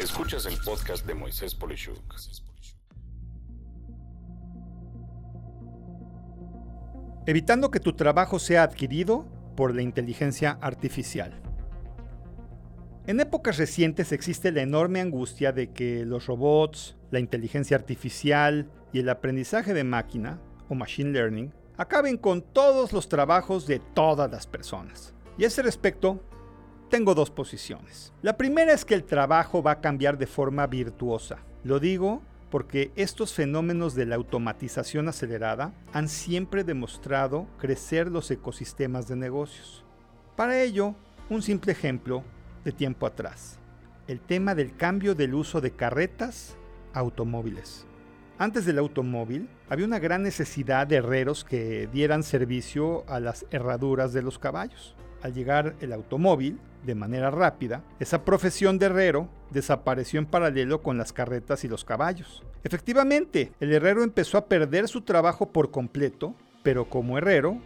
Escuchas el podcast de Moisés Polishuk. Evitando que tu trabajo sea adquirido por la inteligencia artificial. En épocas recientes existe la enorme angustia de que los robots, la inteligencia artificial y el aprendizaje de máquina, o machine learning, acaben con todos los trabajos de todas las personas. Y a ese respecto, tengo dos posiciones. La primera es que el trabajo va a cambiar de forma virtuosa. Lo digo porque estos fenómenos de la automatización acelerada han siempre demostrado crecer los ecosistemas de negocios. Para ello, un simple ejemplo de tiempo atrás. El tema del cambio del uso de carretas a automóviles. Antes del automóvil, había una gran necesidad de herreros que dieran servicio a las herraduras de los caballos. Al llegar el automóvil, de manera rápida, esa profesión de herrero desapareció en paralelo con las carretas y los caballos. Efectivamente, el herrero empezó a perder su trabajo por completo, pero como herrero,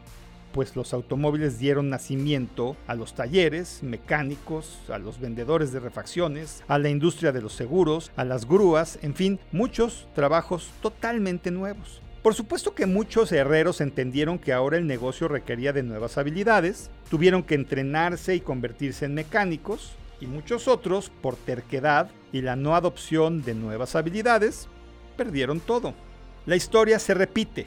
pues los automóviles dieron nacimiento a los talleres, mecánicos, a los vendedores de refacciones, a la industria de los seguros, a las grúas, en fin, muchos trabajos totalmente nuevos. Por supuesto que muchos herreros entendieron que ahora el negocio requería de nuevas habilidades, tuvieron que entrenarse y convertirse en mecánicos, y muchos otros, por terquedad y la no adopción de nuevas habilidades, perdieron todo. La historia se repite,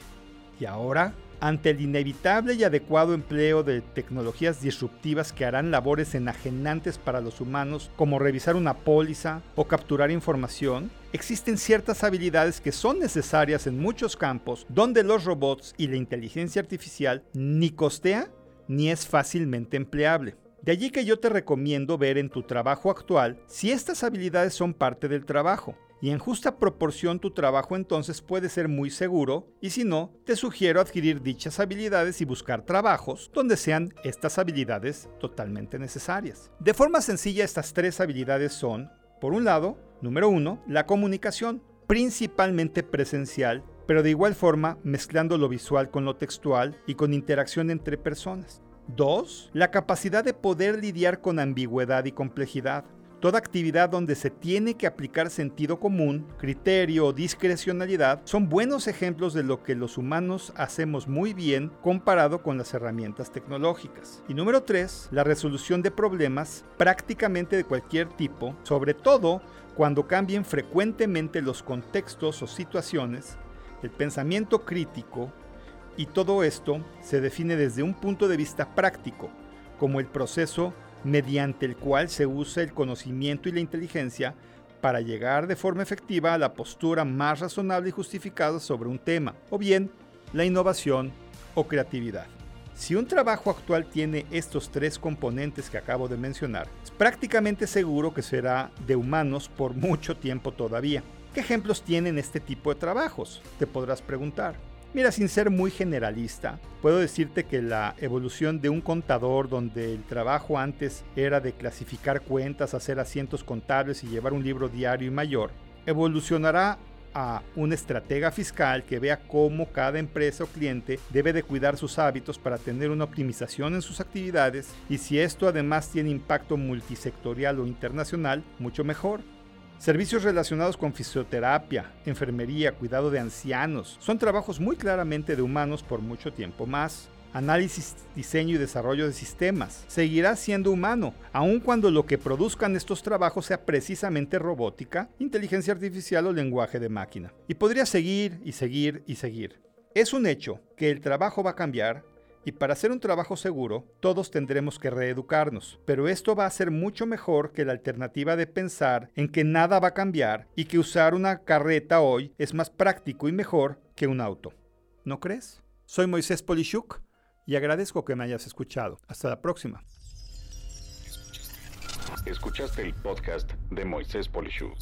y ahora ante el inevitable y adecuado empleo de tecnologías disruptivas que harán labores enajenantes para los humanos, como revisar una póliza o capturar información, existen ciertas habilidades que son necesarias en muchos campos donde los robots y la inteligencia artificial ni costea ni es fácilmente empleable. De allí que yo te recomiendo ver en tu trabajo actual si estas habilidades son parte del trabajo y en justa proporción tu trabajo entonces puede ser muy seguro y si no, te sugiero adquirir dichas habilidades y buscar trabajos donde sean estas habilidades totalmente necesarias. De forma sencilla estas tres habilidades son, por un lado, número uno, la comunicación, principalmente presencial, pero de igual forma mezclando lo visual con lo textual y con interacción entre personas. Dos, La capacidad de poder lidiar con ambigüedad y complejidad. Toda actividad donde se tiene que aplicar sentido común, criterio o discrecionalidad son buenos ejemplos de lo que los humanos hacemos muy bien comparado con las herramientas tecnológicas. Y número 3, la resolución de problemas prácticamente de cualquier tipo, sobre todo cuando cambien frecuentemente los contextos o situaciones, el pensamiento crítico, y todo esto se define desde un punto de vista práctico, como el proceso mediante el cual se usa el conocimiento y la inteligencia para llegar de forma efectiva a la postura más razonable y justificada sobre un tema, o bien la innovación o creatividad. Si un trabajo actual tiene estos tres componentes que acabo de mencionar, es prácticamente seguro que será de humanos por mucho tiempo todavía. ¿Qué ejemplos tienen este tipo de trabajos? Te podrás preguntar. Mira, sin ser muy generalista, puedo decirte que la evolución de un contador donde el trabajo antes era de clasificar cuentas, hacer asientos contables y llevar un libro diario y mayor, evolucionará a un estratega fiscal que vea cómo cada empresa o cliente debe de cuidar sus hábitos para tener una optimización en sus actividades y si esto además tiene impacto multisectorial o internacional, mucho mejor. Servicios relacionados con fisioterapia, enfermería, cuidado de ancianos, son trabajos muy claramente de humanos por mucho tiempo más. Análisis, diseño y desarrollo de sistemas. Seguirá siendo humano, aun cuando lo que produzcan estos trabajos sea precisamente robótica, inteligencia artificial o lenguaje de máquina. Y podría seguir y seguir y seguir. Es un hecho que el trabajo va a cambiar y para hacer un trabajo seguro, todos tendremos que reeducarnos, pero esto va a ser mucho mejor que la alternativa de pensar en que nada va a cambiar y que usar una carreta hoy es más práctico y mejor que un auto. ¿No crees? Soy Moisés Polishuk y agradezco que me hayas escuchado. Hasta la próxima. Escuchaste el podcast de Moisés Polishuk.